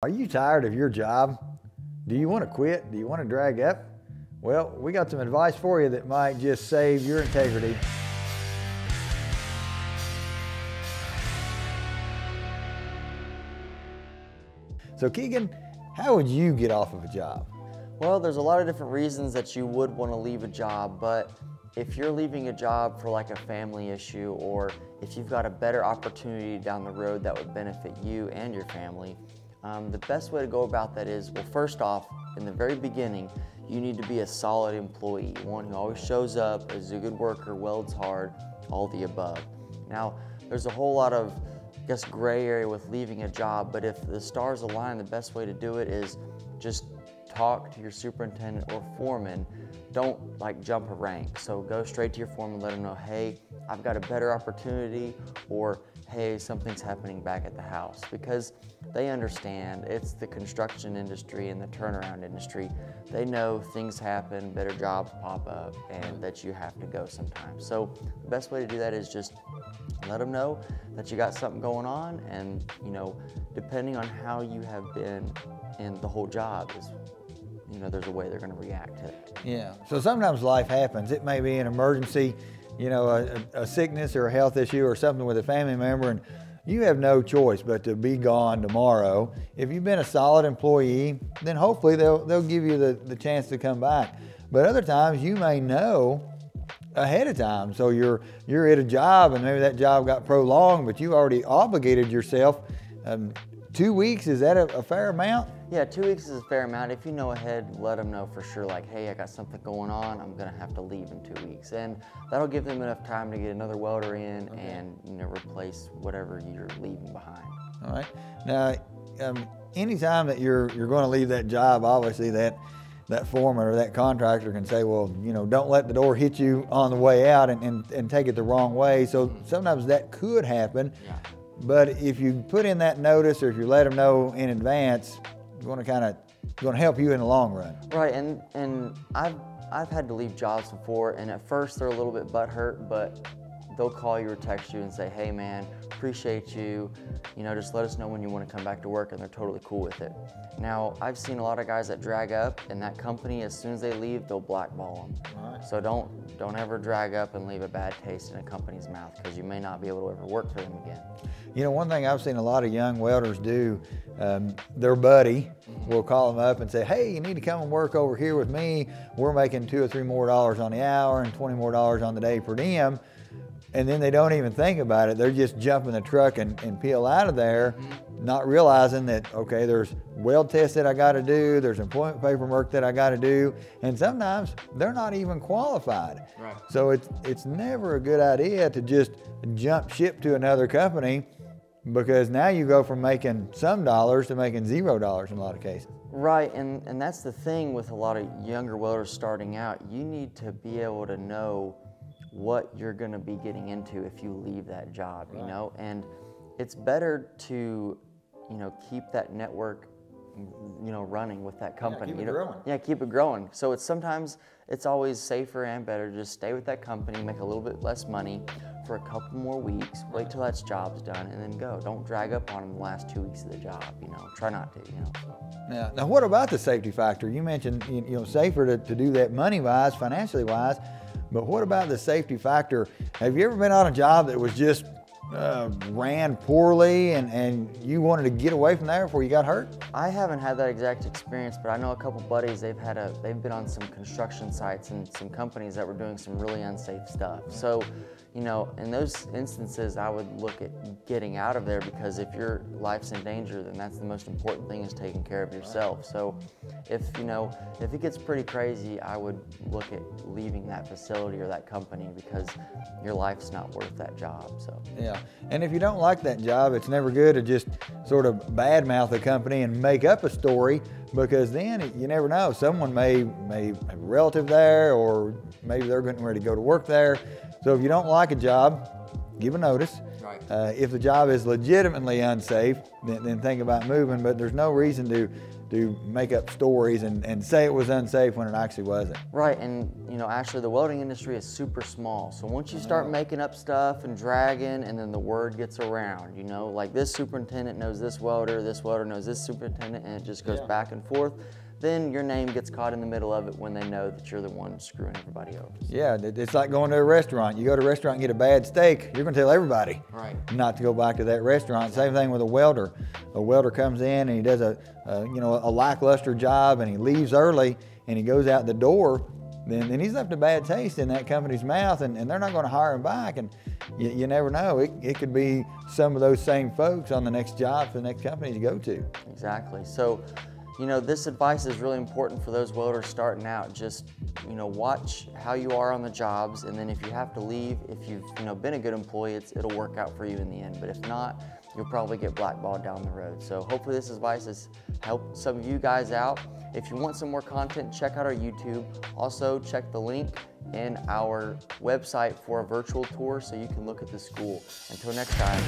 Are you tired of your job? Do you want to quit? Do you want to drag up? Well, we got some advice for you that might just save your integrity. So, Keegan, how would you get off of a job? Well, there's a lot of different reasons that you would want to leave a job, but if you're leaving a job for like a family issue or if you've got a better opportunity down the road that would benefit you and your family, um, the best way to go about that is, well, first off, in the very beginning, you need to be a solid employee, one who always shows up, is a good worker, welds hard, all the above. Now, there's a whole lot of, I guess, gray area with leaving a job, but if the stars align, the best way to do it is just talk to your superintendent or foreman. Don't like jump a rank. So go straight to your foreman, let them know, hey, I've got a better opportunity, or hey, something's happening back at the house. Because they understand it's the construction industry and the turnaround industry. They know things happen, better jobs pop up, and that you have to go sometimes. So the best way to do that is just let them know that you got something going on, and you know, depending on how you have been in the whole job is you know, there's a way they're going to react to it. Yeah. So sometimes life happens. It may be an emergency, you know, a, a, sickness or a health issue or something with a family member, and you have no choice but to be gone tomorrow. If you've been a solid employee, then hopefully they'll they'll give you the, the chance to come back. But other times you may know ahead of time. So you're you're at a job and maybe that job got prolonged, but you already obligated yourself. Um, two weeks is that a, a fair amount? Yeah, two weeks is a fair amount. If you know ahead, let them know for sure, like, hey, I got something going on. I'm going to have to leave in two weeks. And that'll give them enough time to get another welder in okay. and, you know, replace whatever you're leaving behind. All right. Now, um, anytime that you're, you're going to leave that job, obviously that, that foreman or that contractor can say, well, you know, don't let the door hit you on the way out and, and, and take it the wrong way. So mm-hmm. sometimes that could happen. Yeah. But if you put in that notice or if you let them know in advance, going to kind of going to help you in the long run. Right, and and I've I've had to leave jobs before, and at first they're a little bit butthurt, but they'll call you or text you and say, hey man, appreciate you. You know, just let us know when you want to come back to work and they're totally cool with it. Now, I've seen a lot of guys that drag up and that company, as soon as they leave, they'll blackball them. Right. So don't, don't ever drag up and leave a bad taste in a company's mouth because you may not be able to ever work for them again. You know, one thing I've seen a lot of young welders do, um, their buddy will call them up and say, hey, you need to come and work over here with me. We're making two or three more dollars on the hour and 20 more dollars on the day per diem and then they don't even think about it. They're just jumping the truck and, and peel out of there, not realizing that, okay, there's weld tests that I got to do, there's employment paperwork that I got to do, and sometimes they're not even qualified. Right. So it's, it's never a good idea to just jump ship to another company because now you go from making some dollars to making zero dollars in a lot of cases. Right, and, and that's the thing with a lot of younger welders starting out. You need to be able to know what you're going to be getting into if you leave that job, you know? And it's better to, you know, keep that network you know running with that company yeah, keep you know? growing. yeah keep it growing. So it's sometimes it's always safer and better to just stay with that company make a little bit less money for a couple more weeks wait till that job's done and then go. Don't drag up on them the last two weeks of the job you know? Try not to you know? Now, now what about the safety factor? You mentioned you know safer to, to do that money wise financially wise but what about the safety factor? Have you ever been on a job that was just uh, ran poorly and, and you wanted to get away from there before you got hurt? I haven't had that exact experience, but I know a couple buddies, they've had a, they've been on some construction sites and some companies that were doing some really unsafe stuff. So you know, in those instances, I would look at getting out of there because if your life's in danger, then that's the most important thing is taking care of yourself. So if, you know, if it gets pretty crazy, I would look at leaving that facility or that company because your life's not worth that job, so. Yeah, and if you don't like that job, it's never good to just sort of badmouth the company and make up a story because then you never know. Someone may, may have a relative there or maybe they're getting ready to go to work there so if you don't like a job, give a notice. Right. Uh, if the job is legitimately unsafe, then, then think about moving. But there's no reason to to make up stories and, and say it was unsafe when it actually wasn't. Right, and you know, actually, the welding industry is super small. So once you start making up stuff and dragging, and then the word gets around, you know, like this superintendent knows this welder, this welder knows this superintendent, and it just goes Yeah. back and forth. Then your name gets caught in the middle of it when they know that you're the one screwing everybody over. Yeah, it's like going to a restaurant. You go to a restaurant and get a bad steak, you're going to tell everybody Right. not to go back to that restaurant. Same thing with a welder. A welder comes in and he does a, a you know a lackluster job and he leaves early and he goes out the door. Then, then he's left a bad taste in that company's mouth and, and they're not going to hire him back. And you, you never know. It, it could be some of those same folks on the next job for the next company to go to. Exactly. So, you know, this advice is really important for those welders starting out. Just, you know, watch how you are on the jobs, and then if you have to leave, if you've, you know, been a good employee, it'll work out for you in the end. But if not, you'll probably get blackballed down the road. So hopefully this advice has helped some of you guys out. If you want some more content, check out our YouTube. Also, check the link in our website for a virtual tour so you can look at the school. Until next time,